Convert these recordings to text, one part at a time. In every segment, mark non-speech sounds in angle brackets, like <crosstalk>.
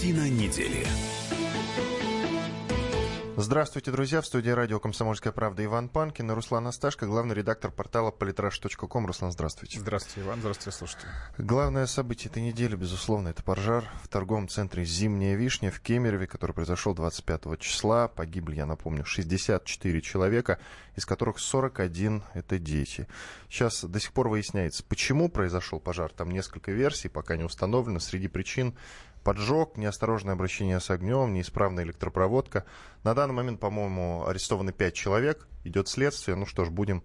Картина недели. Здравствуйте, друзья. В студии радио «Комсомольская правда» Иван Панкин и Руслан Асташко, главный редактор портала политраж.ком. Руслан, здравствуйте. Здравствуйте, Иван. Здравствуйте, слушайте. Главное событие этой недели, безусловно, это пожар в торговом центре «Зимняя вишня» в Кемерове, который произошел 25 числа. Погибли, я напомню, 64 человека, из которых 41 — это дети. Сейчас до сих пор выясняется, почему произошел пожар. Там несколько версий, пока не установлено. Среди причин поджог, неосторожное обращение с огнем, неисправная электропроводка. На данный момент, по-моему, арестованы пять человек, идет следствие. Ну что ж, будем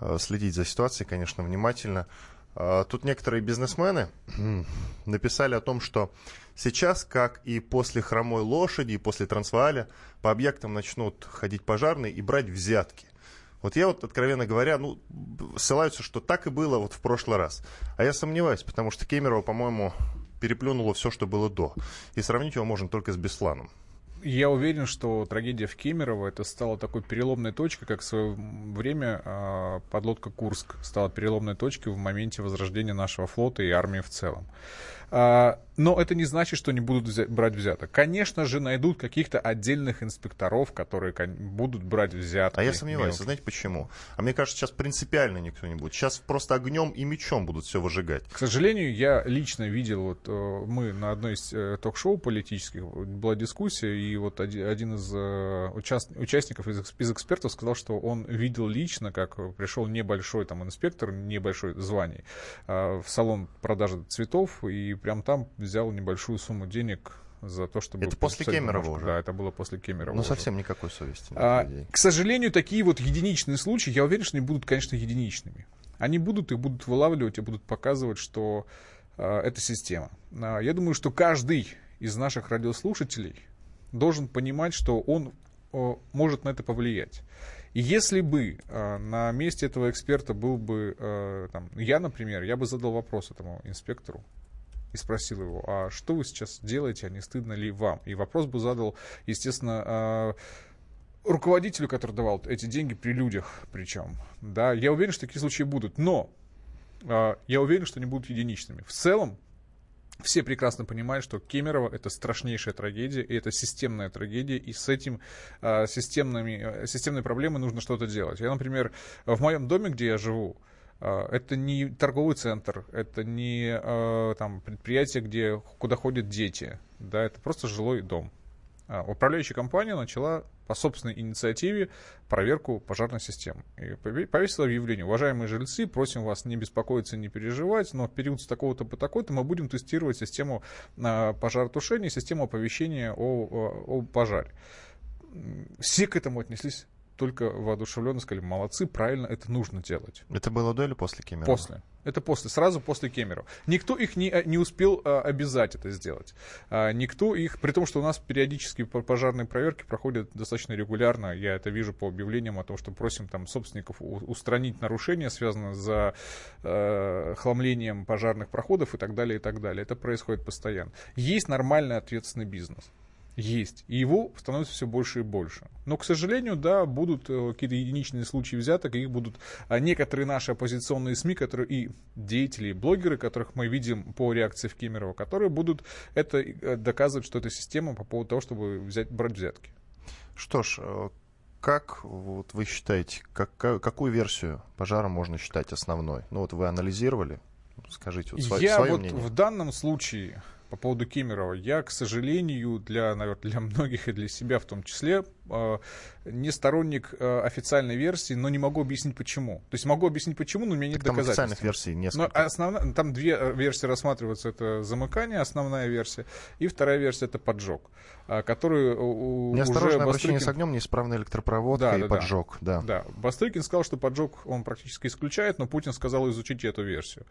э, следить за ситуацией, конечно, внимательно. Э, тут некоторые бизнесмены <clears throat> написали о том, что сейчас, как и после хромой лошади, и после трансвааля, по объектам начнут ходить пожарные и брать взятки. Вот я вот, откровенно говоря, ну, ссылаются, что так и было вот в прошлый раз. А я сомневаюсь, потому что Кемерово, по-моему, переплюнуло все, что было до. И сравнить его можно только с Бесланом. Я уверен, что трагедия в Кемерово это стала такой переломной точкой, как в свое время э, подлодка Курск стала переломной точкой в моменте возрождения нашего флота и армии в целом. А, но это не значит, что не будут взять, брать взяток. Конечно же, найдут каких-то отдельных инспекторов, которые будут брать взятки. А я сомневаюсь. Мелкие. Знаете почему? А мне кажется, сейчас принципиально никто не будет. Сейчас просто огнем и мечом будут все выжигать. К сожалению, я лично видел, вот э, мы на одной из э, ток-шоу политических была дискуссия, и вот один из э, участников, из экспертов сказал, что он видел лично, как пришел небольшой там инспектор, небольшой званий в салон продажи цветов, и прям там взял небольшую сумму денег за то, чтобы... Это после Кемерова уже? Да, это было после Кемерова. Ну, совсем никакой совести. А, к сожалению, такие вот единичные случаи, я уверен, что они будут, конечно, единичными. Они будут, их будут вылавливать и будут показывать, что а, это система. А, я думаю, что каждый из наших радиослушателей должен понимать, что он а, может на это повлиять. И если бы э, на месте этого эксперта был бы э, там, я, например, я бы задал вопрос этому инспектору, и спросил его, а что вы сейчас делаете, а не стыдно ли вам? И вопрос бы задал, естественно, а, руководителю, который давал эти деньги при людях причем. Да, я уверен, что такие случаи будут, но а, я уверен, что они будут единичными. В целом, все прекрасно понимают, что Кемерово это страшнейшая трагедия, и это системная трагедия, и с этим э, системными, системной проблемой нужно что-то делать. Я, например, в моем доме, где я живу, это не торговый центр, это не а, там, предприятие, где, куда ходят дети. Да, это просто жилой дом. А, управляющая компания начала по собственной инициативе проверку пожарной системы. И повесила объявление. Уважаемые жильцы, просим вас не беспокоиться, не переживать, но в период с такого-то по такой-то мы будем тестировать систему пожаротушения, систему оповещения о, о пожаре. Все к этому отнеслись только воодушевленно сказали, молодцы, правильно, это нужно делать. Это было до или после Кемерова? После. Это после, сразу после Кемерова. Никто их не, не успел а, обязать это сделать. А, никто их, при том, что у нас периодически пожарные проверки проходят достаточно регулярно, я это вижу по объявлениям о том, что просим там собственников устранить нарушения, связанные с а, хламлением пожарных проходов и так далее, и так далее. Это происходит постоянно. Есть нормальный ответственный бизнес есть. И его становится все больше и больше. Но, к сожалению, да, будут э, какие-то единичные случаи взяток, и их будут а некоторые наши оппозиционные СМИ, которые и деятели, и блогеры, которых мы видим по реакции в Кемерово, которые будут это э, доказывать, что это система по поводу того, чтобы взять, брать взятки. Что ж, э, как вот вы считаете, как, какую версию пожара можно считать основной? Ну вот вы анализировали, скажите вот свое, Я свое вот мнение. в данном случае по поводу Кемерова. Я, к сожалению, для, наверное, для многих и для себя в том числе, не сторонник э, официальной версии, но не могу объяснить почему. То есть могу объяснить почему, но у меня нет там доказательств. официальных версий несколько. Но основная, там две э, версии рассматриваются. Это замыкание, основная версия, и вторая версия это поджог, который Неосторожное уже обращение Бастрыкин... с огнем, неисправная электропроводка да, и да, поджог. Да. да. Бастрыкин сказал, что поджог он практически исключает, но Путин сказал изучить эту версию.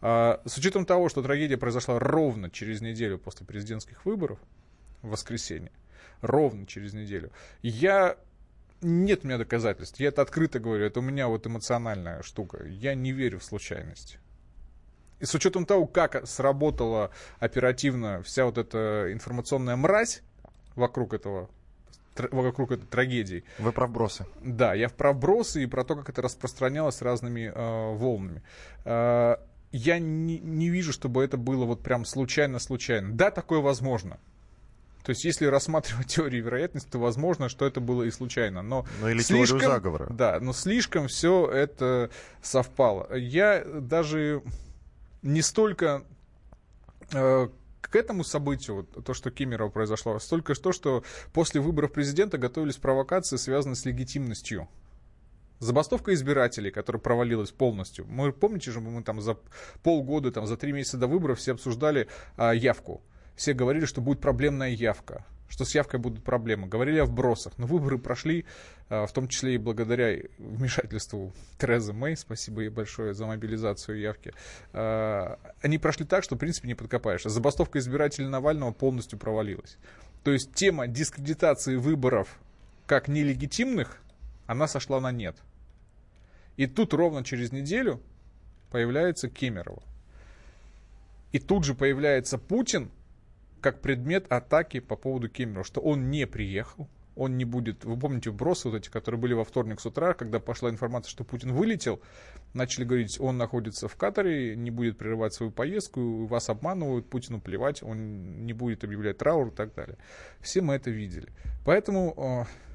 А, с учетом того, что трагедия произошла ровно через неделю после президентских выборов, в воскресенье, ровно через неделю, я нет у меня доказательств. Я это открыто говорю. Это у меня вот эмоциональная штука. Я не верю в случайность. И с учетом того, как сработала оперативно вся вот эта информационная мразь вокруг этого вокруг этой трагедии. Вы про вбросы. Да, я в про вбросы и про то, как это распространялось разными э, волнами. Э, я не, не вижу, чтобы это было вот прям случайно-случайно. Да, такое возможно. То есть, если рассматривать <laughs> теорию вероятности, то возможно, что это было и случайно. Но ну или слишком, теорию заговора. Да, но слишком все это совпало. Я даже не столько э, к этому событию, то, что Кемерово произошло, столько то, что после выборов президента готовились провокации, связанные с легитимностью Забастовка избирателей, которая провалилась полностью. Мы помните же, мы там за полгода, там, за три месяца до выборов все обсуждали а, явку. Все говорили, что будет проблемная явка, что с явкой будут проблемы. Говорили о вбросах. Но выборы прошли, а, в том числе и благодаря вмешательству Терезы Мэй, спасибо ей большое за мобилизацию явки. А, они прошли так, что, в принципе, не подкопаешь. Забастовка избирателей Навального полностью провалилась. То есть тема дискредитации выборов как нелегитимных, она сошла на нет. И тут ровно через неделю появляется Кемерово. И тут же появляется Путин как предмет атаки по поводу Кемерова, что он не приехал, он не будет... Вы помните вбросы вот эти, которые были во вторник с утра, когда пошла информация, что Путин вылетел, начали говорить, он находится в Катаре, не будет прерывать свою поездку, вас обманывают, Путину плевать, он не будет объявлять траур и так далее. Все мы это видели. Поэтому э,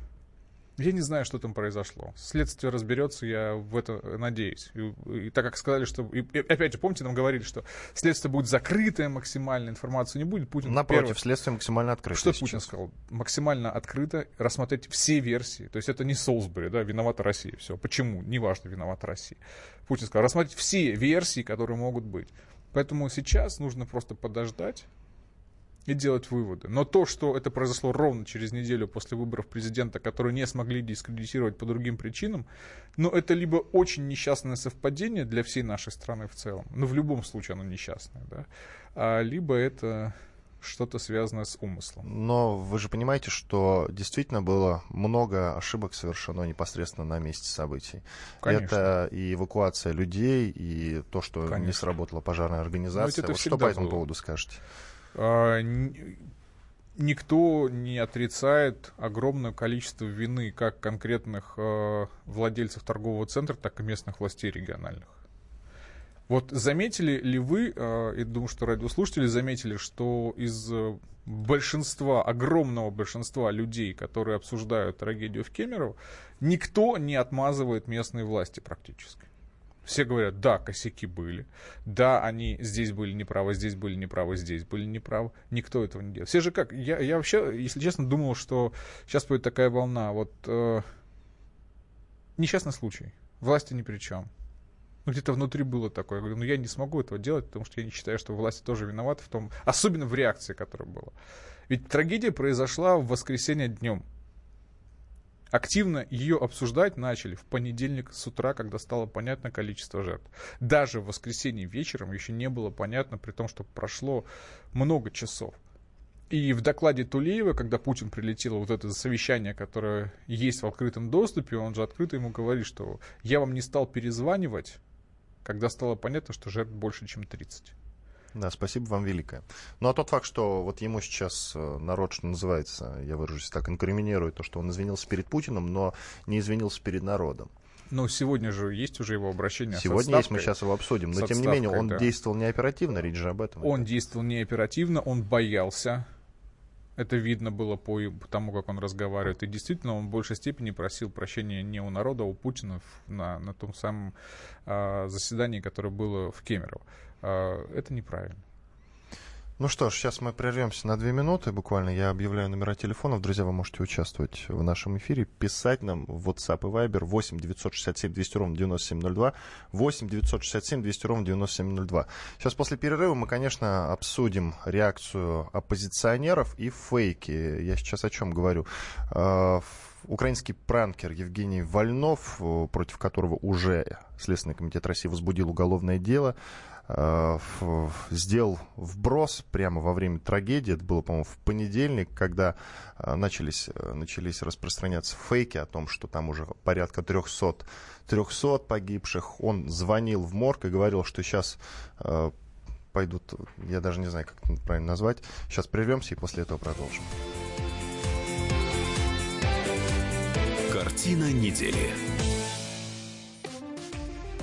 я не знаю, что там произошло. Следствие разберется, я в это надеюсь. И, и так как сказали, что... И, и, опять же, помните, нам говорили, что следствие будет закрытое максимально, информации не будет. Путин Напротив, первый... следствие максимально открыто. Что сейчас. Путин сказал? Максимально открыто, рассмотреть все версии. То есть это не Солсбери, да, виновата Россия. Все. Почему? Неважно, виновата Россия. Путин сказал, рассмотреть все версии, которые могут быть. Поэтому сейчас нужно просто подождать, и делать выводы. Но то, что это произошло ровно через неделю после выборов президента, которые не смогли дискредитировать по другим причинам, ну, это либо очень несчастное совпадение для всей нашей страны в целом, ну, в любом случае оно несчастное, да, а, либо это что-то связанное с умыслом. Но вы же понимаете, что действительно было много ошибок совершено непосредственно на месте событий. Конечно. Это и эвакуация людей, и то, что Конечно. не сработала пожарная организация. Вот что по этому было. поводу скажете? А, никто не отрицает огромное количество вины как конкретных э, владельцев торгового центра, так и местных властей региональных. Вот заметили ли вы, э, и думаю, что радиослушатели заметили, что из большинства, огромного большинства людей, которые обсуждают трагедию в Кемерово, никто не отмазывает местные власти практически. Все говорят, да, косяки были, да, они здесь были неправы, здесь были неправы, здесь были неправы. Никто этого не делает. Все же как, я, я вообще, если честно, думал, что сейчас будет такая волна. Вот э, несчастный случай, власти ни при чем. Ну, где-то внутри было такое. Я говорю, ну, я не смогу этого делать, потому что я не считаю, что власти тоже виноваты в том, особенно в реакции, которая была. Ведь трагедия произошла в воскресенье днем. Активно ее обсуждать начали в понедельник с утра, когда стало понятно количество жертв. Даже в воскресенье вечером еще не было понятно, при том, что прошло много часов. И в докладе Тулеева, когда Путин прилетел, вот это совещание, которое есть в открытом доступе, он же открыто ему говорит, что я вам не стал перезванивать, когда стало понятно, что жертв больше, чем 30. Да, спасибо вам великое. Ну а тот факт, что вот ему сейчас э, народ, что называется, я выражусь так, инкриминирует то, что он извинился перед Путиным, но не извинился перед народом. Но сегодня же есть уже его обращение. Сегодня есть, мы сейчас его обсудим. Но тем не менее, он да. действовал не оперативно, речь же об этом. Он действовал не оперативно, он боялся. Это видно было по тому, как он разговаривает. И действительно, он в большей степени просил прощения не у народа, а у Путина на, на том самом э, заседании, которое было в Кемерово. Э, это неправильно. Ну что ж, сейчас мы прервемся на две минуты. Буквально я объявляю номера телефонов. Друзья, вы можете участвовать в нашем эфире. Писать нам в WhatsApp и Viber 8 967 200 ровно 9702. 8 967 200 ровно 9702. Сейчас после перерыва мы, конечно, обсудим реакцию оппозиционеров и фейки. Я сейчас о чем говорю? А, украинский пранкер Евгений Вольнов, против которого уже Следственный комитет России возбудил уголовное дело, сделал вброс прямо во время трагедии. Это было, по-моему, в понедельник, когда э, начались, э, начались распространяться фейки о том, что там уже порядка 300, 300 погибших. Он звонил в морг и говорил, что сейчас пойдут, я даже не знаю, как это правильно назвать. Сейчас прервемся и после этого продолжим. Картина недели.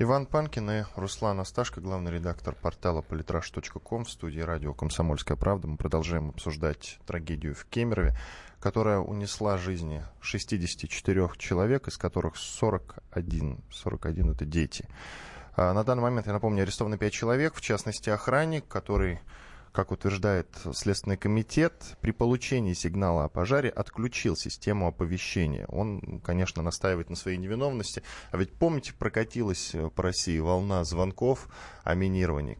Иван Панкин и Руслан Асташко, главный редактор портала politrash.com в студии радио «Комсомольская правда». Мы продолжаем обсуждать трагедию в Кемерове, которая унесла жизни 64 человек, из которых 41, 41 это дети. А на данный момент, я напомню, арестованы 5 человек, в частности охранник, который как утверждает Следственный комитет, при получении сигнала о пожаре отключил систему оповещения. Он, конечно, настаивает на своей невиновности. А ведь, помните, прокатилась по России волна звонков о минировании.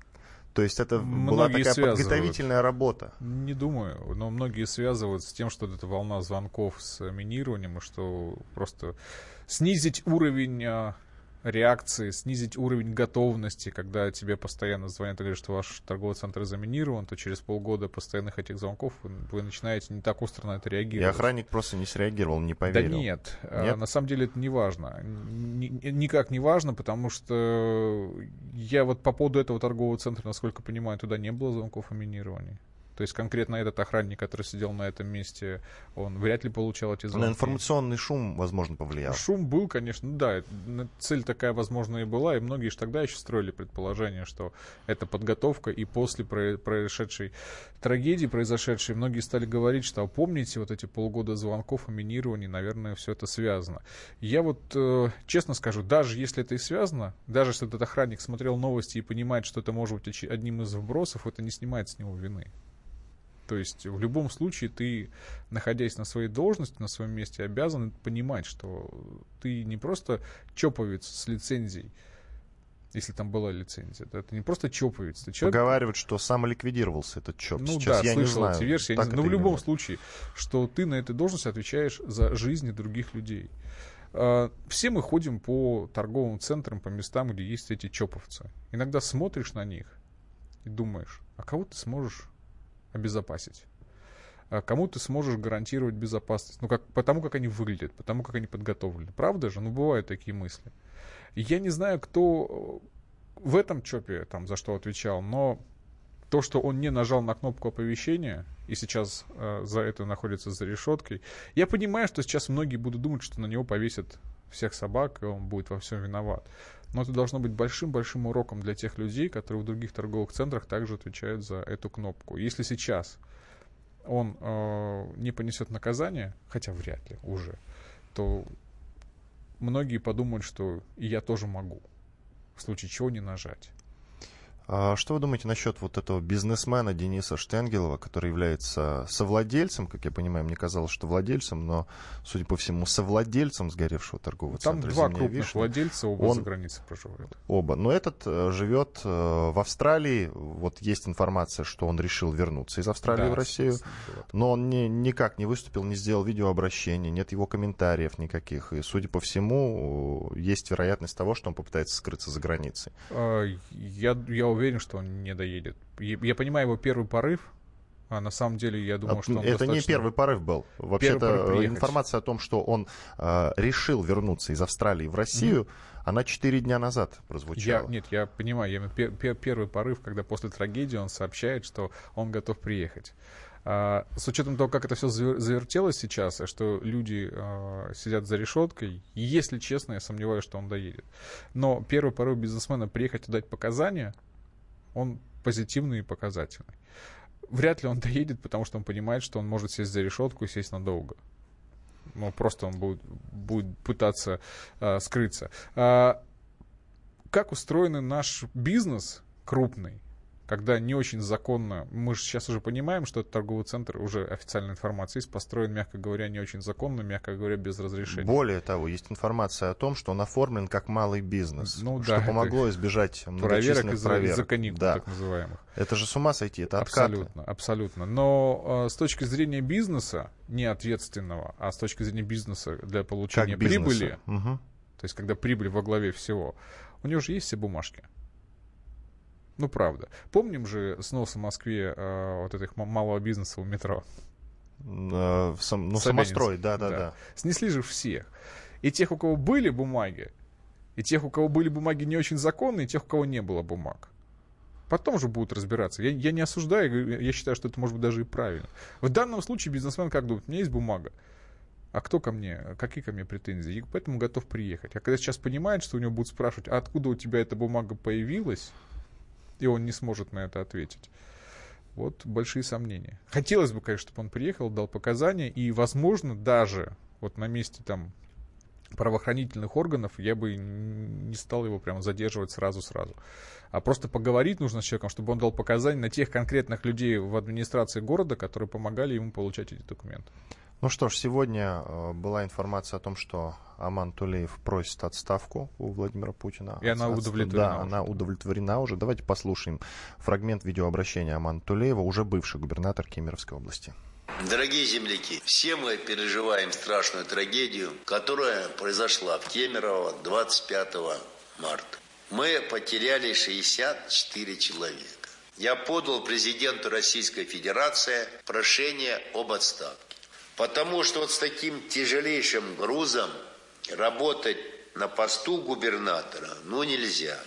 То есть это многие была такая связывают. подготовительная работа. Не думаю, но многие связывают с тем, что это волна звонков с минированием, и что просто снизить уровень а, реакции, снизить уровень готовности, когда тебе постоянно звонят и говорят, что ваш торговый центр заминирован, то через полгода постоянных этих звонков вы, вы начинаете не так остро на это реагировать. И охранник просто не среагировал, не поверил. Да нет, а, нет? на самом деле это не важно. никак не важно, потому что я вот по поводу этого торгового центра, насколько понимаю, туда не было звонков о минировании. То есть конкретно этот охранник, который сидел на этом месте, он вряд ли получал эти звонки. На информационный шум, возможно, повлиял. Шум был, конечно, ну да, цель такая, возможно, и была, и многие же тогда еще строили предположение, что это подготовка, и после происшедшей трагедии, произошедшей, многие стали говорить, что а помните вот эти полгода звонков о минировании, наверное, все это связано. Я вот э, честно скажу, даже если это и связано, даже если этот охранник смотрел новости и понимает, что это может быть одним из вбросов, это не снимает с него вины. То есть в любом случае ты, находясь на своей должности, на своем месте, обязан понимать, что ты не просто чоповец с лицензией, если там была лицензия. Это не просто чоповец. Ты человек... Поговаривают, что самоликвидировался этот ЧОП. Ну Сейчас да, я слышал не знаю, эти версии. Не. Но в любом именно. случае, что ты на этой должности отвечаешь за жизни других людей. А, все мы ходим по торговым центрам, по местам, где есть эти чоповцы. Иногда смотришь на них и думаешь, а кого ты сможешь обезопасить. А кому ты сможешь гарантировать безопасность? Ну, как, потому как они выглядят, потому как они подготовлены. Правда же? Ну, бывают такие мысли. я не знаю, кто в этом ЧОПе там за что отвечал, но то, что он не нажал на кнопку оповещения и сейчас э, за это находится за решеткой, я понимаю, что сейчас многие будут думать, что на него повесят всех собак, и он будет во всем виноват. Но это должно быть большим-большим уроком для тех людей, которые в других торговых центрах также отвечают за эту кнопку. Если сейчас он э, не понесет наказание, хотя вряд ли уже, то многие подумают, что и я тоже могу, в случае чего не нажать. А что вы думаете насчет вот этого бизнесмена Дениса Штенгелова, который является совладельцем, как я понимаю, мне казалось, что владельцем, но, судя по всему, совладельцем сгоревшего торгового Там центра. Там два крупных Вишня. владельца, оба Он... за границей проживают. Оба. Но этот э, живет э, в Австралии. Вот есть информация, что он решил вернуться из Австралии да, в Россию. Но он не, никак не выступил, не сделал видеообращения, нет его комментариев никаких. И, судя по всему, есть вероятность того, что он попытается скрыться за границей. А, я, я уверен, что он не доедет. Я понимаю его первый порыв, а на самом деле, я думаю, что он Это достаточно... не первый порыв был. Вообще-то информация о том, что он э, решил вернуться из Австралии в Россию, mm-hmm. она четыре дня назад прозвучала. Я, нет, я понимаю, я, пер, пер, первый порыв, когда после трагедии он сообщает, что он готов приехать. А, с учетом того, как это все завертелось сейчас, что люди а, сидят за решеткой, если честно, я сомневаюсь, что он доедет. Но первый порыв бизнесмена приехать и дать показания — он позитивный и показательный. Вряд ли он доедет, потому что он понимает, что он может сесть за решетку и сесть надолго. Ну, просто он будет, будет пытаться э, скрыться. А, как устроен наш бизнес крупный? Когда не очень законно, мы же сейчас уже понимаем, что этот торговый центр, уже официальная информация есть, построен, мягко говоря, не очень законно, мягко говоря, без разрешения. Более того, есть информация о том, что он оформлен как малый бизнес, ну, что да, помогло избежать многочисленных проверок. За каникул, да. так называемых. Это же с ума сойти, это Абсолютно, откаты. абсолютно. Но э, с точки зрения бизнеса, не ответственного, а с точки зрения бизнеса для получения прибыли, угу. то есть когда прибыль во главе всего, У него же есть все бумажки. Ну, правда. Помним же снос в Москве э, вот этих малого бизнеса у метро? Э, сам, ну, самострой, да, да, да, да. Снесли же всех. И тех, у кого были бумаги, и тех, у кого были бумаги не очень законные, и тех, у кого не было бумаг. Потом же будут разбираться. Я, я не осуждаю, я считаю, что это может быть даже и правильно. В данном случае бизнесмен как думает, у меня есть бумага. А кто ко мне, какие ко мне претензии? И поэтому готов приехать. А когда сейчас понимает, что у него будут спрашивать, а откуда у тебя эта бумага появилась, и он не сможет на это ответить. Вот большие сомнения. Хотелось бы, конечно, чтобы он приехал, дал показания, и, возможно, даже вот на месте там правоохранительных органов я бы не стал его прямо задерживать сразу-сразу. А просто поговорить нужно с человеком, чтобы он дал показания на тех конкретных людей в администрации города, которые помогали ему получать эти документы. Ну что ж, сегодня э, была информация о том, что Аман Тулеев просит отставку у Владимира Путина. И она удовлетворена. Да, уже. она удовлетворена уже. Давайте послушаем фрагмент видеообращения Амана Тулеева, уже бывший губернатор Кемеровской области. Дорогие земляки, все мы переживаем страшную трагедию, которая произошла в Кемерово 25 марта. Мы потеряли 64 человека. Я подал президенту Российской Федерации прошение об отставке. Потому что вот с таким тяжелейшим грузом работать на посту губернатора, ну, нельзя.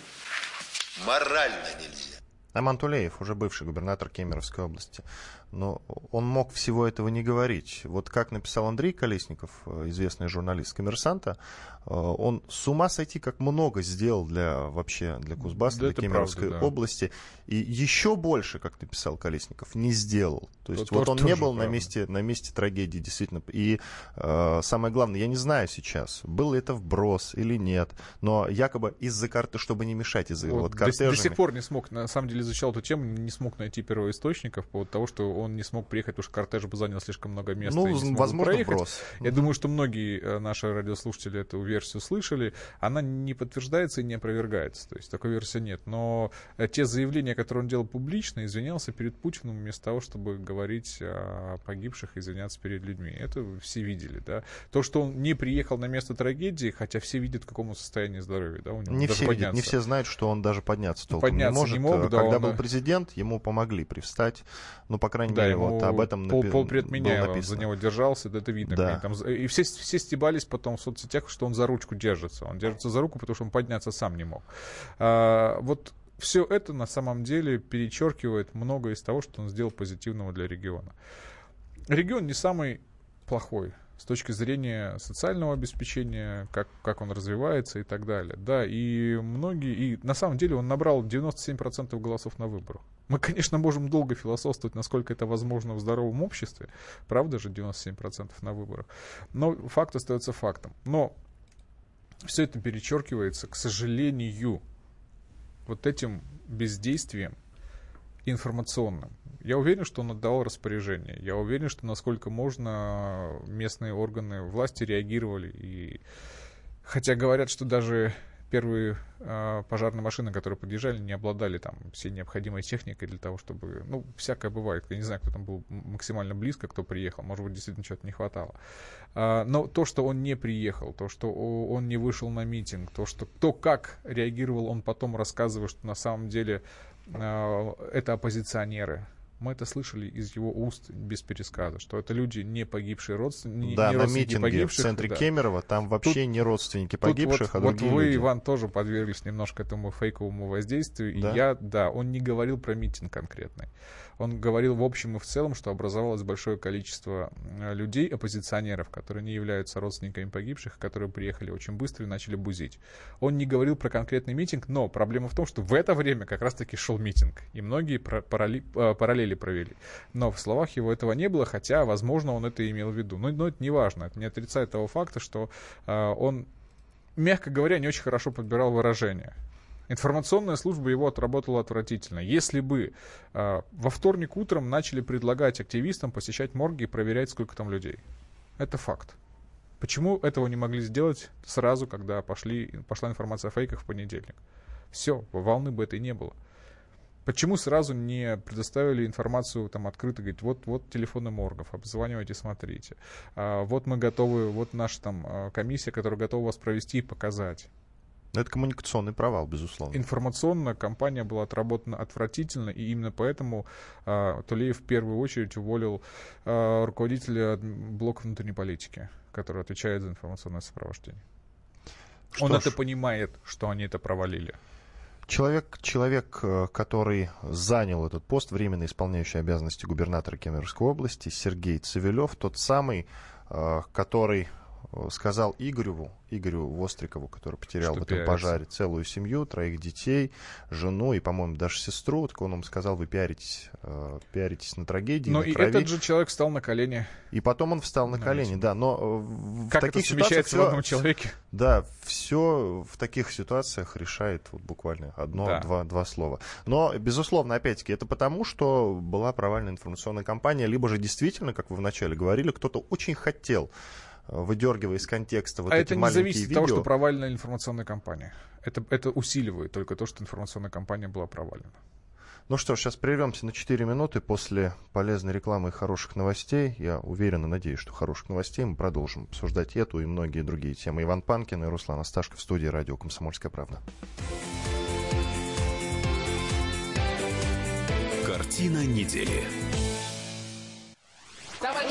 Морально нельзя. Аман Тулеев, уже бывший губернатор Кемеровской области. Но он мог всего этого не говорить. Вот как написал Андрей Колесников, э, известный журналист «Коммерсанта», э, он с ума сойти как много сделал для вообще для Кузбасса, да для Кемеровской правда, да. области. И еще больше, как написал Колесников, не сделал. То есть то, вот он не был на месте, на месте трагедии, действительно. И э, самое главное, я не знаю сейчас, был ли это вброс или нет, но якобы из-за карты, чтобы не мешать из-за вот, вот кортежами. До, до сих пор не смог, на самом деле изучал эту тему, не смог найти первоисточников по поводу того, что он не смог приехать, потому что кортеж бы занял слишком много места. Ну, и возможно, проехать. Брос. Я думаю, что многие э, наши радиослушатели эту версию слышали. Она не подтверждается и не опровергается. То есть такой версии нет. Но э, те заявления, которые он делал публично, извинялся перед Путиным вместо того, чтобы говорить о погибших и извиняться перед людьми. Это все видели, да. То, что он не приехал на место трагедии, хотя все видят, в каком состоянии здоровья, да, у него не все видят, не все знают, что он даже подняться толком подняться не может. Не мог, да, Когда он... был президент, ему помогли привстать, ну, по крайней да, мере, вот об этом пол, напи- полпред меня за него держался, да это видно. Да. Там, и все, все стебались потом в соцсетях, что он за ручку держится. Он держится за руку, потому что он подняться сам не мог. А, вот все это на самом деле перечеркивает многое из того, что он сделал позитивного для региона. Регион не самый плохой с точки зрения социального обеспечения, как, как он развивается и так далее. Да, и многие, и на самом деле он набрал 97% голосов на выборах. Мы, конечно, можем долго философствовать, насколько это возможно в здоровом обществе. Правда же, 97% на выборах. Но факт остается фактом. Но все это перечеркивается, к сожалению, вот этим бездействием информационным. Я уверен, что он отдал распоряжение. Я уверен, что насколько можно местные органы власти реагировали. И... Хотя говорят, что даже первые э, пожарные машины, которые подъезжали, не обладали там всей необходимой техникой для того, чтобы... Ну, всякое бывает. Я не знаю, кто там был максимально близко, кто приехал. Может быть, действительно чего-то не хватало. А, но то, что он не приехал, то, что он не вышел на митинг, то, что то, как реагировал он потом, рассказывая, что на самом деле э, это оппозиционеры, мы это слышали из его уст без пересказа, что это люди не погибшие родственники, да, не на митинге погибших, в центре да. Кемерово, там вообще тут, не родственники погибших, вот, а другие Вот вы, люди. Иван, тоже подверглись немножко этому фейковому воздействию, да? и я, да, он не говорил про митинг конкретный. Он говорил в общем и в целом, что образовалось большое количество людей, оппозиционеров, которые не являются родственниками погибших, которые приехали очень быстро и начали бузить. Он не говорил про конкретный митинг, но проблема в том, что в это время как раз-таки шел митинг, и многие параллели, а, параллели провели. Но в словах его этого не было, хотя, возможно, он это имел в виду. Но, но это не важно, это не отрицает того факта, что э, он, мягко говоря, не очень хорошо подбирал выражения. Информационная служба его отработала отвратительно. Если бы э, во вторник утром начали предлагать активистам посещать морги и проверять, сколько там людей. Это факт. Почему этого не могли сделать сразу, когда пошли, пошла информация о фейках в понедельник? Все, волны бы этой не было. Почему сразу не предоставили информацию там открыто, говорить, вот, вот телефоны моргов, обзванивайте, смотрите. А, вот мы готовы, вот наша там а, комиссия, которая готова вас провести и показать. Но это коммуникационный провал, безусловно. Информационно кампания была отработана отвратительно, и именно поэтому э, Тулеев в первую очередь уволил э, руководителя блока внутренней политики, который отвечает за информационное сопровождение. Что Он ж, это понимает, что они это провалили. Человек, человек, э, который занял этот пост, временно исполняющий обязанности губернатора Кемеровской области, Сергей Цивилев, тот самый, э, который сказал Игореву, Игорю Вострикову, который потерял что в этом пожаре целую семью, троих детей, жену и, по-моему, даже сестру. Так он ему сказал, вы пиаритесь, э, пиаритесь на трагедии, Но на и крови. этот же человек встал на колени. И потом он встал на Знаете. колени, да. Но э, как в таких это ситуациях все, в одном человеке? <laughs> Да, все в таких ситуациях решает вот буквально одно, да. два, два слова. Но, безусловно, опять-таки, это потому, что была провальная информационная кампания, либо же действительно, как вы вначале говорили, кто-то очень хотел выдергивая из контекста вот а эти это не маленькие зависит видео. от того, что провальная информационная кампания. Это, это усиливает только то, что информационная кампания была провалена. Ну что ж, сейчас прервемся на 4 минуты после полезной рекламы и хороших новостей. Я уверен и надеюсь, что хороших новостей мы продолжим обсуждать эту и многие другие темы. Иван Панкин и Руслан Асташко в студии радио «Комсомольская правда». Картина недели. Товарищ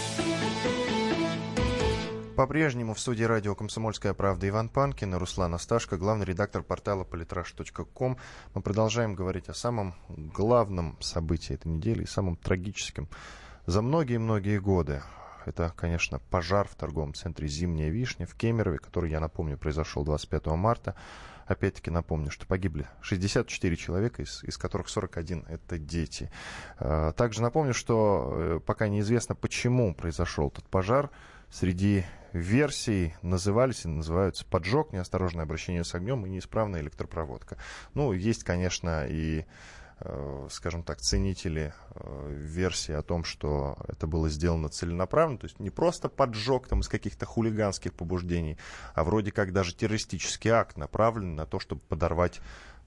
По-прежнему в студии радио «Комсомольская правда» Иван Панкин и Руслан Асташко, главный редактор портала politrash.com. Мы продолжаем говорить о самом главном событии этой недели и самом трагическом за многие-многие годы. Это, конечно, пожар в торговом центре «Зимняя вишня» в Кемерове, который, я напомню, произошел 25 марта. Опять-таки напомню, что погибли 64 человека, из, из которых 41 это дети. А, также напомню, что э, пока неизвестно, почему произошел этот пожар. Среди версий назывались и называются поджог, неосторожное обращение с огнем и неисправная электропроводка. Ну, есть, конечно, и э, скажем так, ценители э, версии о том, что это было сделано целенаправленно, то есть не просто поджог там из каких-то хулиганских побуждений, а вроде как даже террористический акт направлен на то, чтобы подорвать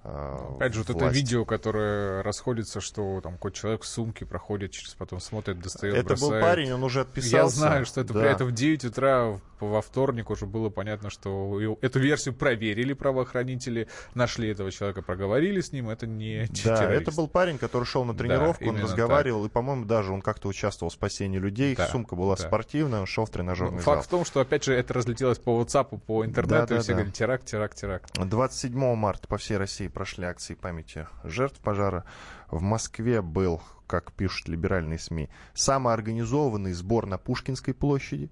Опять же, вот это видео, которое расходится, что там какой человек в сумке проходит, через потом смотрит, достает, Это бросает. был парень, он уже отписался. Я знаю, что это да. этом в 9 утра во вторник уже было понятно, что эту версию проверили правоохранители, нашли этого человека, проговорили с ним, это не Да, террорист. это был парень, который шел на тренировку, да, он разговаривал, так. и, по-моему, даже он как-то участвовал в спасении людей, да, сумка была да. спортивная, он шел в тренажерный ну, зал. Факт в том, что, опять же, это разлетелось по WhatsApp, по интернету, да, да, и все да. говорят, теракт, теракт, теракт. 27 марта по всей России прошли акции памяти жертв пожара. В Москве был, как пишут либеральные СМИ, самоорганизованный сбор на Пушкинской площади.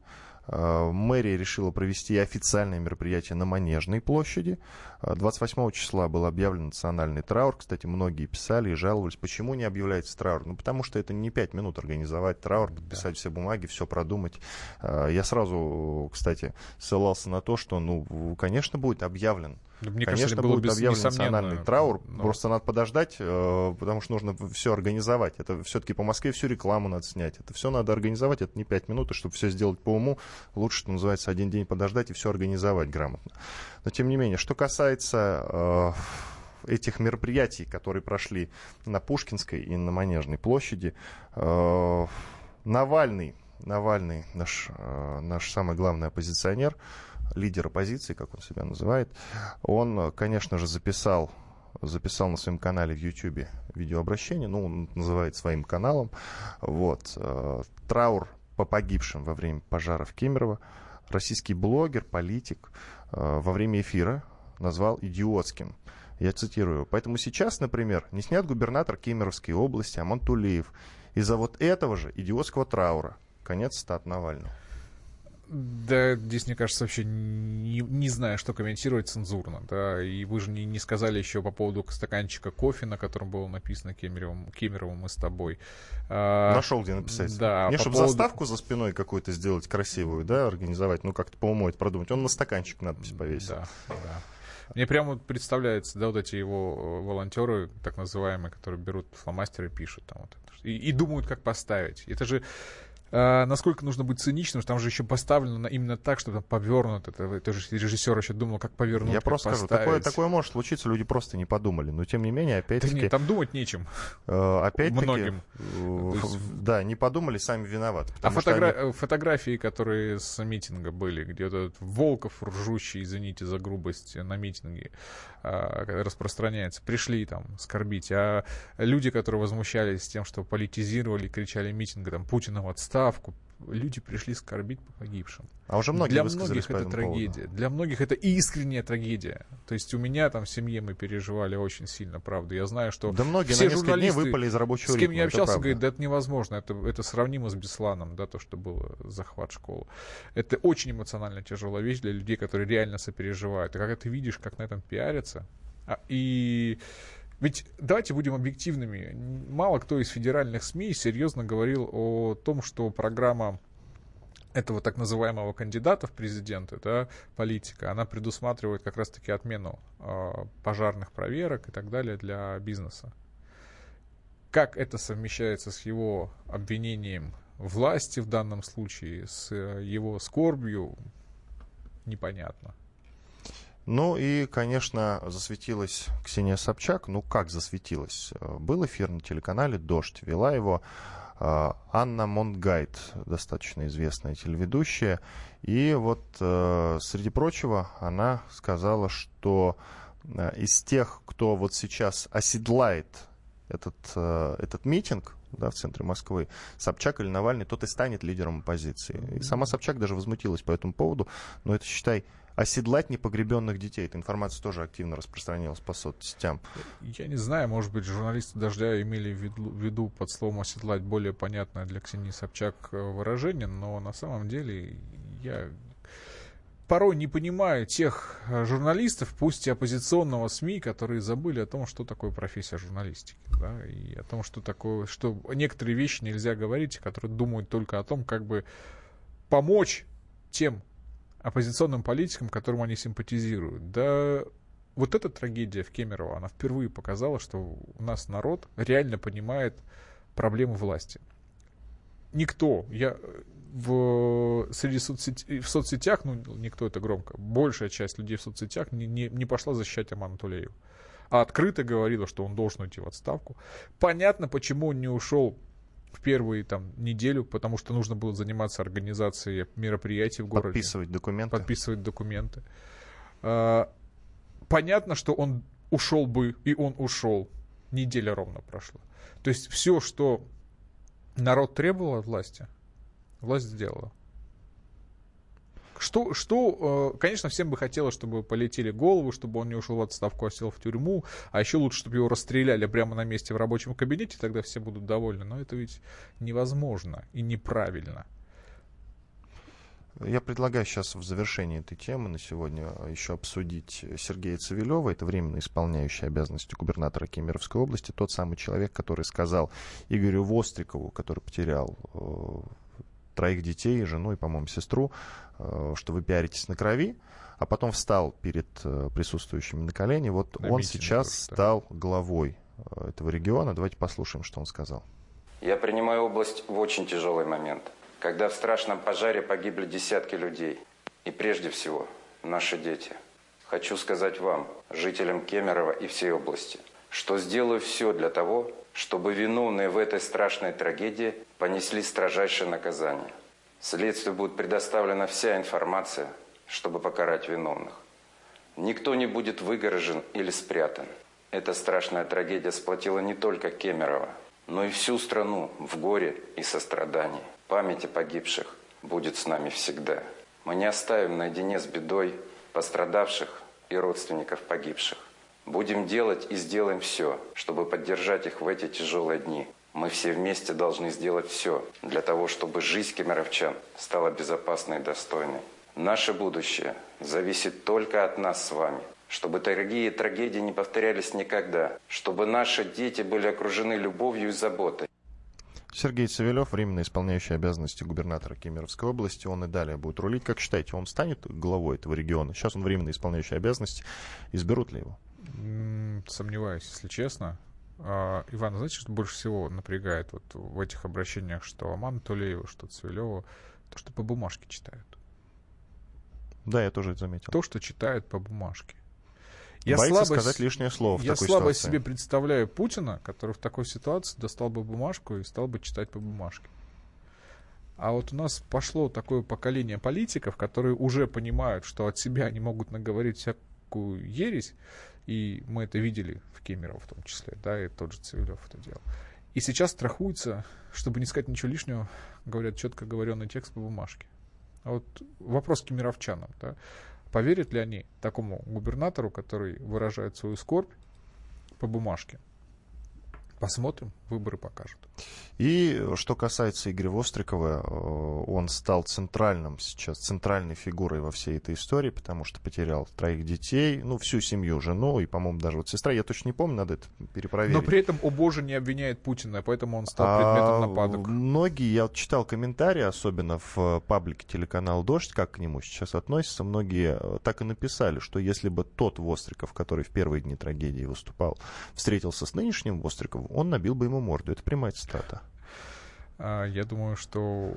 Э, мэрия решила провести официальное мероприятие на Манежной площади. 28 э, числа был объявлен национальный траур. Кстати, многие писали и жаловались, почему не объявляется траур. Ну, потому что это не 5 минут организовать траур, подписать да. все бумаги, все продумать. Э, я сразу, кстати, ссылался на то, что, ну, конечно, будет объявлен мне Конечно, кажется, будет объявлен национальный траур. Но... Просто надо подождать, э, потому что нужно все организовать. Это все-таки по Москве всю рекламу надо снять. Это все надо организовать. Это не пять минут, и чтобы все сделать по уму, лучше, что называется, один день подождать и все организовать грамотно. Но тем не менее, что касается э, этих мероприятий, которые прошли на Пушкинской и на Манежной площади, э, Навальный, Навальный наш, наш самый главный оппозиционер, лидер оппозиции, как он себя называет, он, конечно же, записал записал на своем канале в YouTube видеообращение, ну, он называет своим каналом, вот, э, траур по погибшим во время пожара в Кемерово. Российский блогер, политик э, во время эфира назвал идиотским. Я цитирую. Поэтому сейчас, например, не снят губернатор Кемеровской области Амон Тулеев из-за вот этого же идиотского траура. Конец стат Навального. Да, здесь, мне кажется, вообще не, не знаю, что комментировать цензурно, да, и вы же не, не сказали еще по поводу стаканчика кофе, на котором было написано Кемеровым, Кемеровым мы с тобой. А, Нашел, где написать. Да. Не, по чтобы поводу... заставку за спиной какую-то сделать красивую, да, организовать, ну, как-то по уму это продумать. Он на стаканчик надпись повесил. Да, да. Мне прямо представляется, да, вот эти его э, волонтеры, так называемые, которые берут фломастеры и пишут там вот это. И, и думают, как поставить. Это же а, насколько нужно быть циничным, что там же еще поставлено именно так, что там повернуто. Это, это же режиссер еще думал, как повернуть, Я как просто поставить. скажу, такое, такое может случиться, люди просто не подумали. Но тем не менее, Да опять-таки... нет, там думать нечем. э, опять-таки, многим. э, есть- Да, не подумали, сами виноваты. А фотогра- они- э, фотографии, которые с митинга были, где вот этот Волков, ржущий, извините за грубость, на митинге а, распространяется, пришли там скорбить. А люди, которые возмущались тем, что политизировали, кричали митинга, там, Путина в отставку, люди пришли скорбить по погибшим. А уже многие Для многих это этому поводу. трагедия. Для многих это искренняя трагедия. То есть у меня там в семье мы переживали очень сильно, правда. Я знаю, что Да многие все на несколько дней журналисты, выпали из рабочего с кем ритма, я общался, говорит, да это невозможно, это, это сравнимо с Бесланом, да, то, что было захват школы. Это очень эмоционально тяжелая вещь для людей, которые реально сопереживают. И когда ты видишь, как на этом пиарятся, а, и ведь давайте будем объективными. Мало кто из федеральных СМИ серьезно говорил о том, что программа этого так называемого кандидата в президенты, да, политика, она предусматривает как раз-таки отмену э, пожарных проверок и так далее для бизнеса. Как это совмещается с его обвинением власти в данном случае, с э, его скорбью, непонятно. Ну и, конечно, засветилась Ксения Собчак. Ну как засветилась? Был эфир на телеканале «Дождь». Вела его э, Анна Монгайт, достаточно известная телеведущая. И вот, э, среди прочего, она сказала, что э, из тех, кто вот сейчас оседлает этот, э, этот митинг да, в центре Москвы, Собчак или Навальный, тот и станет лидером оппозиции. И сама Собчак даже возмутилась по этому поводу. Но это, считай, оседлать непогребенных детей. Эта информация тоже активно распространилась по соцсетям. Я не знаю, может быть, журналисты «Дождя» имели в виду, в виду под словом «оседлать» более понятное для Ксении Собчак э, выражение, но на самом деле я порой не понимаю тех э, журналистов, пусть и оппозиционного СМИ, которые забыли о том, что такое профессия журналистики, да, и о том, что такое, что некоторые вещи нельзя говорить, которые думают только о том, как бы помочь тем оппозиционным политикам, которым они симпатизируют. Да вот эта трагедия в Кемерово, она впервые показала, что у нас народ реально понимает проблемы власти. Никто, я в, среди соцсети, в соцсетях, ну, никто это громко, большая часть людей в соцсетях не, не, не пошла защищать Аману Тулееву, а открыто говорила, что он должен уйти в отставку. Понятно, почему он не ушел в первые там неделю, потому что нужно было заниматься организацией мероприятий в городе. Подписывать документы. Подписывать документы. А, понятно, что он ушел бы, и он ушел. Неделя ровно прошла. То есть все, что народ требовал от власти, власть сделала. Что, что, э, конечно, всем бы хотелось, чтобы полетели головы, чтобы он не ушел в отставку, а сел в тюрьму, а еще лучше, чтобы его расстреляли прямо на месте в рабочем кабинете, тогда все будут довольны. Но это ведь невозможно и неправильно. Я предлагаю сейчас в завершении этой темы на сегодня еще обсудить Сергея Цивилева. Это временно исполняющий обязанности губернатора Кемеровской области. Тот самый человек, который сказал Игорю Вострикову, который потерял э, троих детей, жену и, по-моему, сестру, э, что вы пиаритесь на крови, а потом встал перед э, присутствующими на колени. Вот На он сейчас тоже, да. стал главой э, этого региона. Давайте послушаем, что он сказал. Я принимаю область в очень тяжелый момент, когда в страшном пожаре погибли десятки людей. И прежде всего, наши дети. Хочу сказать вам, жителям Кемерово и всей области, что сделаю все для того, чтобы виновные в этой страшной трагедии понесли строжайшее наказание. Следствию будет предоставлена вся информация, чтобы покарать виновных. Никто не будет выгорожен или спрятан. Эта страшная трагедия сплотила не только Кемерово, но и всю страну в горе и сострадании. Память о погибших будет с нами всегда. Мы не оставим наедине с бедой пострадавших и родственников погибших. Будем делать и сделаем все, чтобы поддержать их в эти тяжелые дни. Мы все вместе должны сделать все для того, чтобы жизнь кемеровчан стала безопасной и достойной. Наше будущее зависит только от нас с вами. Чтобы такие трагедии не повторялись никогда. Чтобы наши дети были окружены любовью и заботой. Сергей Савелев, временно исполняющий обязанности губернатора Кемеровской области, он и далее будет рулить. Как считаете, он станет главой этого региона? Сейчас он временно исполняющий обязанности. Изберут ли его? Сомневаюсь, если честно. А, Иван, знаете, что больше всего напрягает вот в этих обращениях, что Аман Тулеева, что Цивилева, то, что по бумажке читают. Да, я тоже это заметил. То, что читают по бумажке. Я Боится слабо, сказать лишнее слово в Я такой слабо ситуации. себе представляю Путина, который в такой ситуации достал бы бумажку и стал бы читать по бумажке. А вот у нас пошло такое поколение политиков, которые уже понимают, что от себя они могут наговорить всякую ересь, и мы это видели в Кемерово в том числе, да, и тот же Цивилев это делал. И сейчас страхуются, чтобы не сказать ничего лишнего, говорят четко говоренный текст по бумажке. А вот вопрос к кемеровчанам, да, Поверят ли они такому губернатору, который выражает свою скорбь по бумажке? Посмотрим, выборы покажут. И что касается Игоря Вострикова, э, он стал центральным сейчас, центральной фигурой во всей этой истории, потому что потерял троих детей, ну, всю семью, жену и, по-моему, даже вот сестра. Я точно не помню, надо это перепроверить. Но при этом, о боже, не обвиняет Путина, поэтому он стал предметом а, нападок. Многие, я вот читал комментарии, особенно в паблике телеканал «Дождь», как к нему сейчас относятся, многие э, так и написали, что если бы тот Востриков, который в первые дни трагедии выступал, встретился с нынешним Востриковым, он набил бы ему морду. Это прямая цитата. А, я думаю, что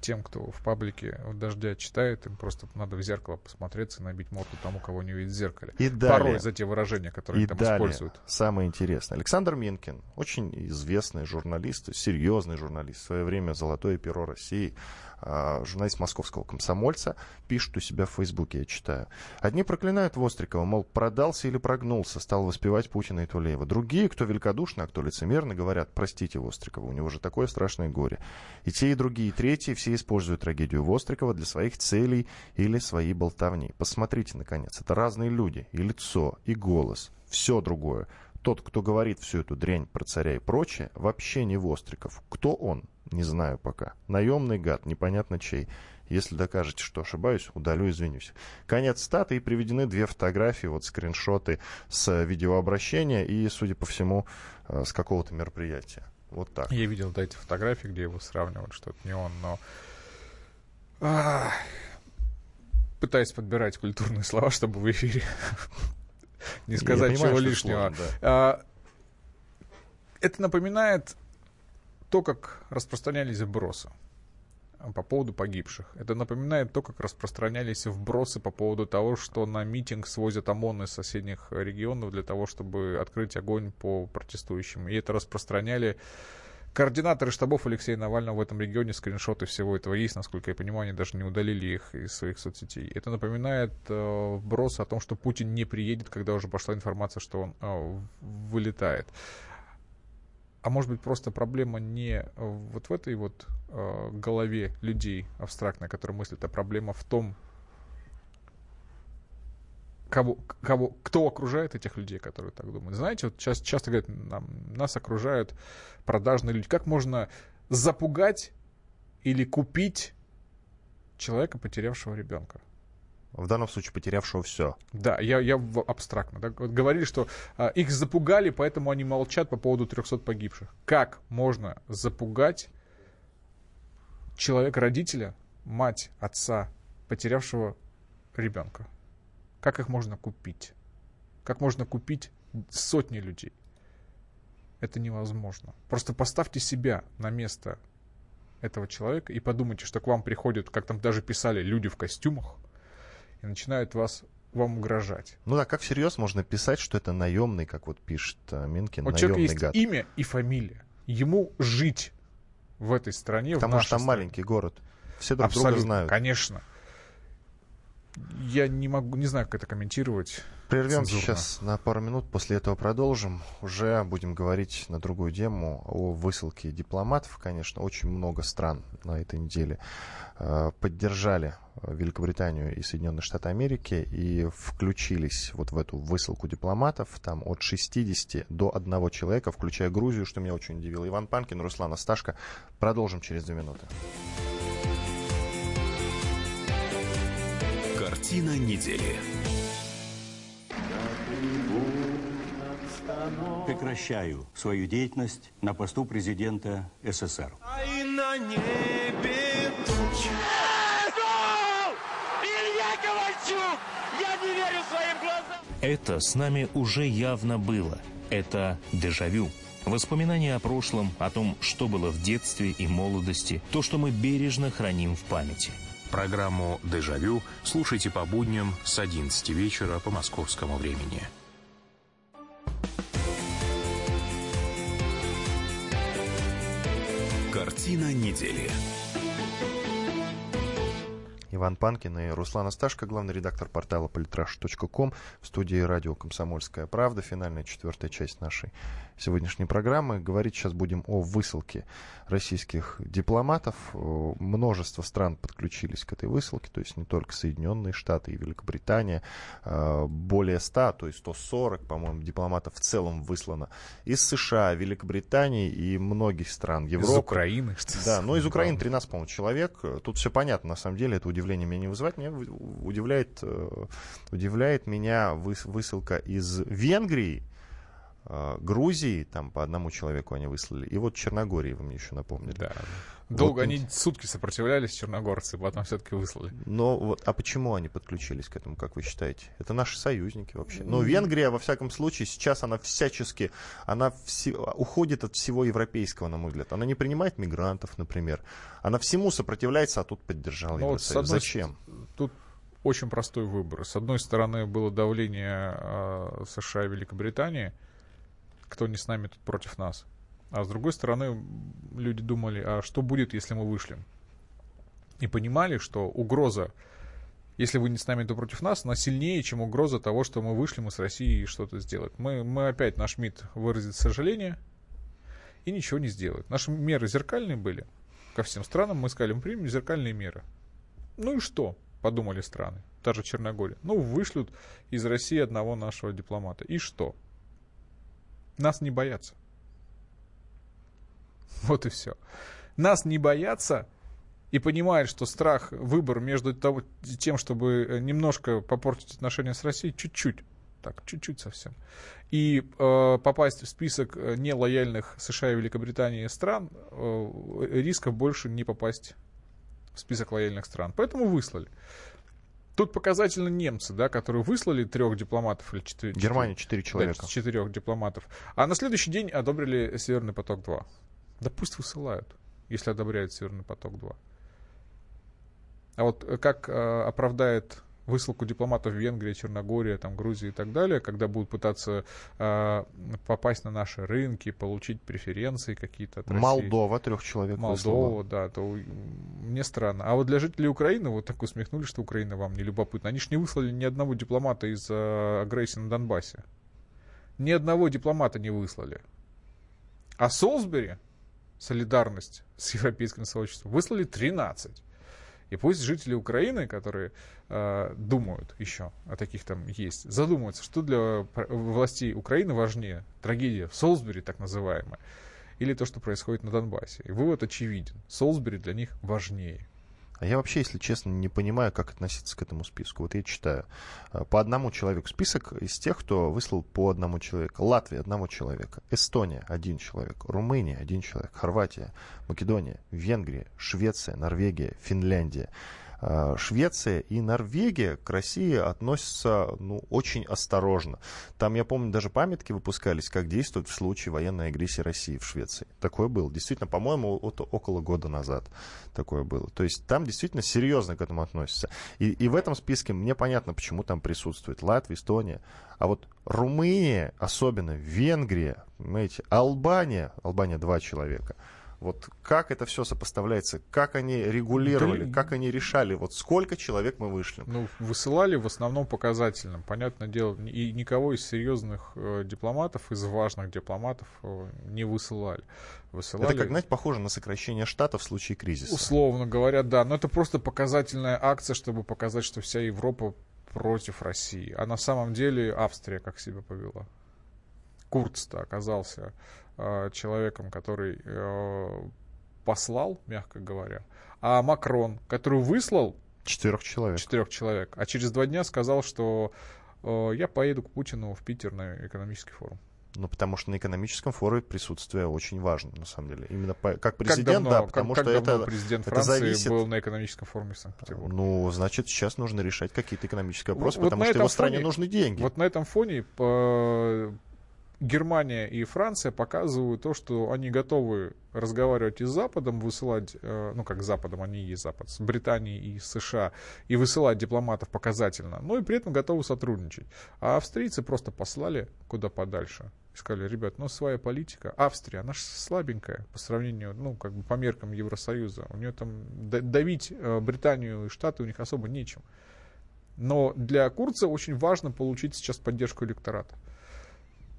тем, кто в паблике дождя читает, им просто надо в зеркало посмотреться и набить морду тому, кого не видит в зеркале. И далее, Порой за те выражения, которые и там далее, используют. Самое интересное. Александр Минкин, очень известный журналист, серьезный журналист, в свое время «Золотое перо России», журналист московского комсомольца, пишет у себя в Фейсбуке, я читаю. Одни проклинают Вострикова, мол, продался или прогнулся, стал воспевать Путина и Тулеева. Другие, кто великодушно, а кто лицемерно, говорят, простите Вострикова, у него же такое страшное горе. И те, и другие, и третьи, все используют трагедию Вострикова для своих целей или своей болтовни. Посмотрите, наконец, это разные люди, и лицо, и голос, все другое. Тот, кто говорит всю эту дрянь про царя и прочее, вообще не Востриков. Кто он? Не знаю пока. Наемный гад, непонятно чей. Если докажете, что ошибаюсь, удалю, извинюсь. Конец статы и приведены две фотографии, вот скриншоты с видеообращения и, судя по всему, э, с какого-то мероприятия. Вот так. Я видел да, эти фотографии, где его сравнивают, что это не он, но... А, пытаюсь подбирать культурные слова, чтобы в эфире <laughs> не сказать понимаю, чего лишнего. сложно, А, Это напоминает то, как распространялись вбросы по поводу погибших. Это напоминает то, как распространялись вбросы по поводу того, что на митинг свозят ОМОН из соседних регионов для того, чтобы открыть огонь по протестующим. И это распространяли координаторы штабов Алексея Навального в этом регионе. Скриншоты всего этого есть, насколько я понимаю, они даже не удалили их из своих соцсетей. Это напоминает э, вброс о том, что Путин не приедет, когда уже пошла информация, что он э, вылетает. А может быть, просто проблема не вот в этой вот э, голове людей абстрактной, которые мыслят, а проблема в том, кого, кого, кто окружает этих людей, которые так думают. Знаете, вот сейчас часто говорят, нам, нас окружают продажные люди. Как можно запугать или купить человека, потерявшего ребенка? В данном случае потерявшего все. Да, я, я абстрактно. Да? Вот говорили, что а, их запугали, поэтому они молчат по поводу 300 погибших. Как можно запугать человека, родителя, мать, отца, потерявшего ребенка? Как их можно купить? Как можно купить сотни людей? Это невозможно. Просто поставьте себя на место этого человека и подумайте, что к вам приходят, как там даже писали, люди в костюмах, и начинают вас вам угрожать. Ну да, как всерьез можно писать, что это наемный, как вот пишет uh, Минкин, вот наемный есть гад. имя и фамилия. Ему жить в этой стране, Потому в что там стране. маленький город. Все друг Абсолютно, друга знают. конечно. Я не могу, не знаю, как это комментировать. Прервемся цензурно. сейчас на пару минут, после этого продолжим. Уже будем говорить на другую тему о высылке дипломатов. Конечно, очень много стран на этой неделе э, поддержали э, Великобританию и Соединенные Штаты Америки и включились вот в эту высылку дипломатов. Там от 60 до одного человека, включая Грузию, что меня очень удивило. Иван Панкин, Руслан Асташко. Продолжим через две минуты. Картина недели. прекращаю свою деятельность на посту президента СССР. А и на небе тучи. Илья Ковальчук! Я не верю своим глазам! Это с нами уже явно было. Это дежавю. Воспоминания о прошлом, о том, что было в детстве и молодости, то, что мы бережно храним в памяти. Программу «Дежавю» слушайте по будням с 11 вечера по московскому времени. Картина недели. Иван Панкин и Руслан Асташко, главный редактор портала politrash.com в студии радио «Комсомольская правда». Финальная четвертая часть нашей сегодняшней программы. Говорить сейчас будем о высылке российских дипломатов. Множество стран подключились к этой высылке, то есть не только Соединенные Штаты и Великобритания. А, более 100, то есть 140, по-моему, дипломатов в целом выслано из США, Великобритании и многих стран Европы. Из Украины. Да, но из Украины 13, по-моему, человек. Тут все понятно, на самом деле, это удивление меня не вызывает. Меня удивляет, э, удивляет меня высылка из Венгрии, Грузии, там по одному человеку они выслали, и вот Черногории, вы мне еще напомнили. Да. Долго вот, они сутки сопротивлялись, черногорцы, потом все-таки выслали. Но вот, а почему они подключились к этому, как вы считаете? Это наши союзники вообще. Но Венгрия, во всяком случае, сейчас она всячески, она все, уходит от всего европейского, на мой взгляд. Она не принимает мигрантов, например. Она всему сопротивляется, а тут поддержала ну, Евросоюз. Вот, одной, Зачем? Тут очень простой выбор. С одной стороны, было давление э, США и Великобритании, кто не с нами, тут против нас. А с другой стороны, люди думали, а что будет, если мы вышлем? И понимали, что угроза, если вы не с нами, то против нас, она сильнее, чем угроза того, что мы вышлем из России и что-то сделать. Мы, мы опять, наш МИД выразит сожаление и ничего не сделает. Наши меры зеркальные были. Ко всем странам мы сказали, мы примем зеркальные меры. Ну и что? Подумали страны. Та же Черногория. Ну, вышлют из России одного нашего дипломата. И что? Нас не боятся. Вот и все. Нас не боятся и понимают, что страх, выбор между того, тем, чтобы э, немножко попортить отношения с Россией, чуть-чуть, так, чуть-чуть совсем, и э, попасть в список э, нелояльных США и Великобритании стран, э, риска больше не попасть в список лояльных стран. Поэтому выслали. Тут показательно немцы, да, которые выслали трех дипломатов или четыре. Германия четыре человека. Да, четырех дипломатов. А на следующий день одобрили Северный поток-2. Да пусть высылают, если одобряют Северный поток-2. А вот э, как э, оправдает высылку дипломатов в Венгрии, Черногория, там, Грузии и так далее, когда будут пытаться э, попасть на наши рынки, получить преференции какие-то от Молдова трех человек Молдова, выслала. да, то мне странно. А вот для жителей Украины вот так усмехнулись, что Украина вам не любопытна. Они же не выслали ни одного дипломата из э, агрессии на Донбассе. Ни одного дипломата не выслали. А Солсбери, солидарность с европейским сообществом, выслали 13. И пусть жители Украины, которые э, думают еще, а таких там есть, задумаются, что для властей Украины важнее, трагедия в Солсбери так называемая, или то, что происходит на Донбассе. И вывод очевиден. Солсбери для них важнее. А я вообще, если честно, не понимаю, как относиться к этому списку. Вот я читаю. Э, по одному человеку. Список из тех, кто выслал по одному человеку. Латвия – одного человека. Эстония – один человек. Румыния – один человек. Хорватия, Македония, Венгрия, Швеция, Норвегия, Финляндия. Э, Швеция и Норвегия к России относятся ну, очень осторожно. Там, я помню, даже памятки выпускались, как действуют в случае военной агрессии России в Швеции. Такое было. Действительно, по-моему, вот около года назад такое было. То есть там действительно серьезно к этому относятся. И, и в этом списке мне понятно, почему там присутствует Латвия, Эстония. А вот Румыния, особенно Венгрия, понимаете, Албания, Албания два человека – вот как это все сопоставляется, как они регулировали, да, как они решали, вот сколько человек мы вышли? Ну, высылали в основном показательным, понятное дело, и никого из серьезных э, дипломатов, из важных дипломатов э, не высылали. высылали. Это как, знаете, похоже на сокращение штата в случае кризиса. Условно говоря, да, но это просто показательная акция, чтобы показать, что вся Европа против России. А на самом деле Австрия как себя повела. Курц-то оказался э, человеком, который э, послал, мягко говоря, а Макрон, который выслал четырех человек. четырех человек, а через два дня сказал, что э, я поеду к Путину в Питер на экономический форум. Ну, потому что на экономическом форуме присутствие очень важно, на самом деле. Именно по, как президент, как давно, да, потому как, что как это, президент это Франции зависит... был на экономическом форуме в Санкт-Петербурге. Ну, значит, сейчас нужно решать какие-то экономические вопросы, вот потому что его фоне, стране нужны деньги. Вот на этом фоне по Германия и Франция показывают то, что они готовы разговаривать и с Западом, высылать, э, ну как с Западом, они и Запад, с Британией и США, и высылать дипломатов показательно, но и при этом готовы сотрудничать. А австрийцы просто послали куда подальше. Сказали, ребят, ну своя политика. Австрия, она же слабенькая по сравнению, ну как бы по меркам Евросоюза. У нее там давить э, Британию и Штаты у них особо нечем. Но для Курца очень важно получить сейчас поддержку электората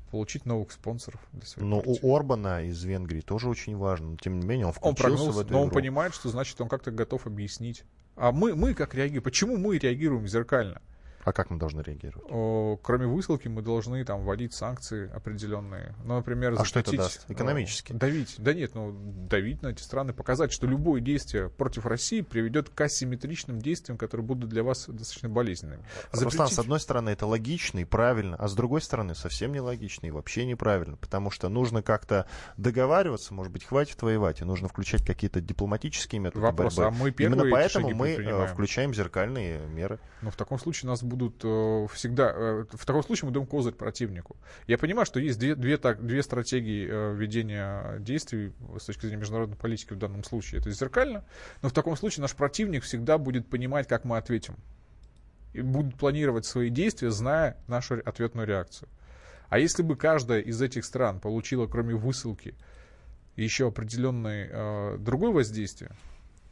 получить новых спонсоров для своей Но партии. у Орбана из Венгрии тоже очень важно. Но, тем не менее, он включился он прогнулся, в эту Но игру. он понимает, что значит он как-то готов объяснить. А мы, мы как реагируем? Почему мы реагируем зеркально? А как мы должны реагировать? О, кроме высылки мы должны там вводить санкции определенные. Ну, например, а что это даст? Экономически? Давить. Да нет, ну давить на эти страны, показать, что любое действие против России приведет к асимметричным действиям, которые будут для вас достаточно болезненными. Запретить... Руслан, с одной стороны, это логично и правильно, а с другой стороны, совсем не логично и вообще неправильно, потому что нужно как-то договариваться, может быть, хватит воевать, и нужно включать какие-то дипломатические методы Вопрос, борьбы. А мы Именно поэтому мы э, включаем зеркальные меры. Но в таком случае нас будут э, всегда... Э, в таком случае мы даем козырь противнику. Я понимаю, что есть две, две, так, две стратегии э, ведения действий с точки зрения международной политики в данном случае. Это зеркально, но в таком случае наш противник всегда будет понимать, как мы ответим. И будет планировать свои действия, зная нашу ответную реакцию. А если бы каждая из этих стран получила, кроме высылки, еще определенное э, другое воздействие,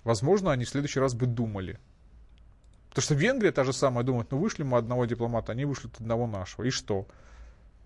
возможно, они в следующий раз бы думали, Потому что Венгрия та же самая думает, ну вышли мы одного дипломата, они вышлют одного нашего. И что?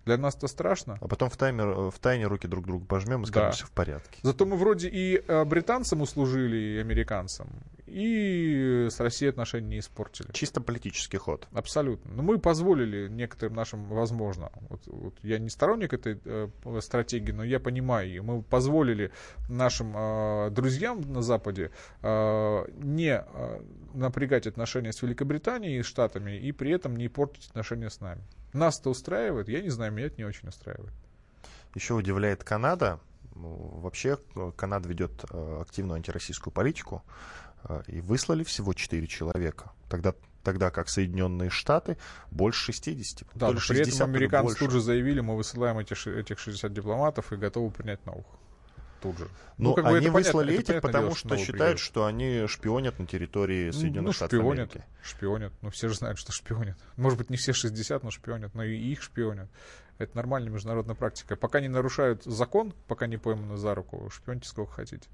Для нас это страшно. А потом в, таймер, в тайне руки друг другу пожмем и скажем, да. все в порядке. Зато мы вроде и э, британцам услужили, и американцам, и с Россией отношения не испортили. Чисто политический ход. Абсолютно. Но мы позволили некоторым нашим, возможно, вот, вот я не сторонник этой э, стратегии, но я понимаю ее. Мы позволили нашим э, друзьям на Западе э, не э, напрягать отношения с Великобританией и Штатами, и при этом не портить отношения с нами. Нас это устраивает? Я не знаю, меня это не очень устраивает. Еще удивляет Канада. Вообще Канада ведет э, активную антироссийскую политику. Э, и выслали всего 4 человека. Тогда тогда как Соединенные Штаты больше 60. Да, но при этом американцы тут же заявили, мы высылаем эти, этих 60 дипломатов и готовы принять новых тут же. Ну, ну как они бы выслали понятно, этих, потому дело, что считают, приедет. что они шпионят на территории ну, Соединенных ну, Штатов шпионят, Америки. Шпионят. Ну, все же знают, что шпионят. Может быть, не все 60, но шпионят, но и их шпионят. Это нормальная международная практика. Пока не нарушают закон, пока не пойманы за руку, шпионьте сколько хотите.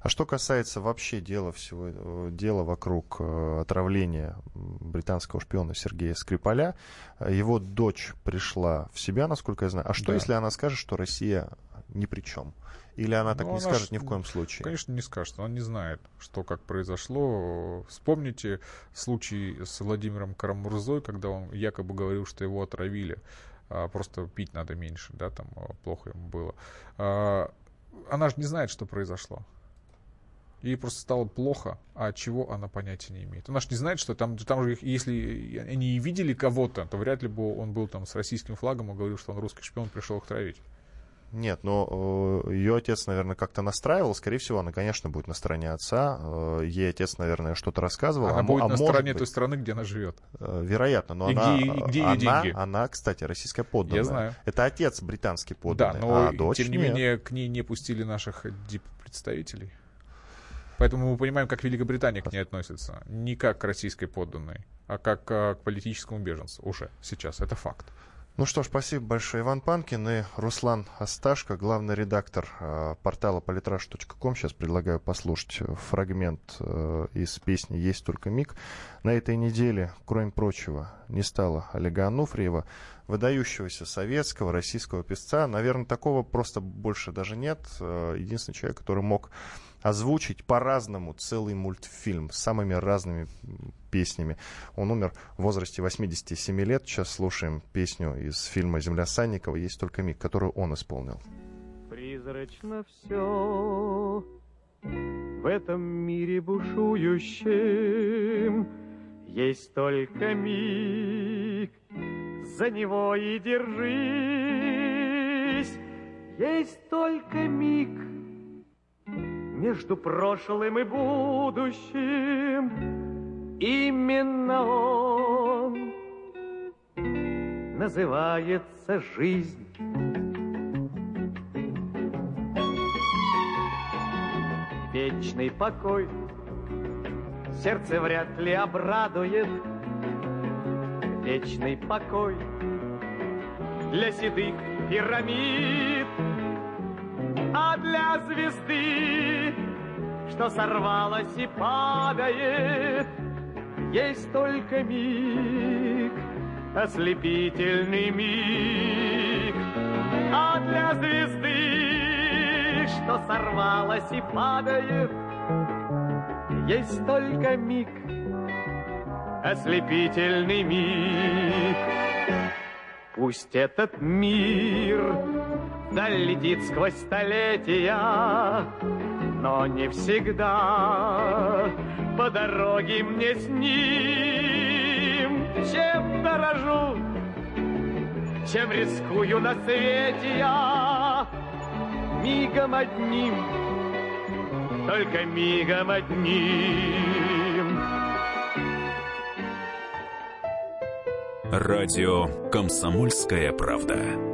А что касается вообще дела всего, э, дела вокруг э, отравления британского шпиона Сергея Скрипаля, его дочь пришла в себя, насколько я знаю. А что, да. если она скажет, что Россия ни при чем? Или она так ну, не она скажет ж, ни в коем случае? Конечно, не скажет. Она не знает, что как произошло. Вспомните случай с Владимиром Карамурзой, когда он якобы говорил, что его отравили. А, просто пить надо меньше, да, там а, плохо ему было. А, она же не знает, что произошло. Ей просто стало плохо, а чего она понятия не имеет. Она же не знает, что там, там же, если они и видели кого-то, то вряд ли бы он был там с российским флагом и говорил, что он русский шпион, пришел их травить. Нет, но э, ее отец, наверное, как-то настраивал. Скорее всего, она, конечно, будет на стороне отца. Э, ей отец, наверное, что-то рассказывал. Она а, будет а на стороне быть, той страны, где она живет. Э, вероятно, но и она, где, и где ее она, деньги? она, кстати, российская подданная. Я знаю. Это отец британский подданный, да, но а дочь тем не нет. менее к ней не пустили наших представителей. Поэтому мы понимаем, как Великобритания к ней относится. Не как к российской подданной, а как к политическому беженцу уже сейчас. Это факт. Ну что ж, спасибо большое, Иван Панкин и Руслан Асташко, главный редактор э, портала politrash.com. Сейчас предлагаю послушать фрагмент э, из песни «Есть только миг». На этой неделе, кроме прочего, не стало Олега Ануфриева, выдающегося советского, российского певца. Наверное, такого просто больше даже нет. Э, единственный человек, который мог озвучить по-разному целый мультфильм с самыми разными песнями. Он умер в возрасте 87 лет. Сейчас слушаем песню из фильма «Земля Санникова». Есть только миг, которую он исполнил. Призрачно все в этом мире бушующем Есть только миг, за него и держись Есть только миг между прошлым и будущим. Именно он называется жизнь. Вечный покой сердце вряд ли обрадует. Вечный покой для седых пирамид, а для звезды, что сорвалась и падает, есть только миг, ослепительный миг, а для звезды, что сорвалась и падает, есть только миг, ослепительный миг. Пусть этот мир долетит сквозь столетия, но не всегда по дороге мне с ним. Чем дорожу, чем рискую на свете я, мигом одним, только мигом одним. Радио «Комсомольская правда».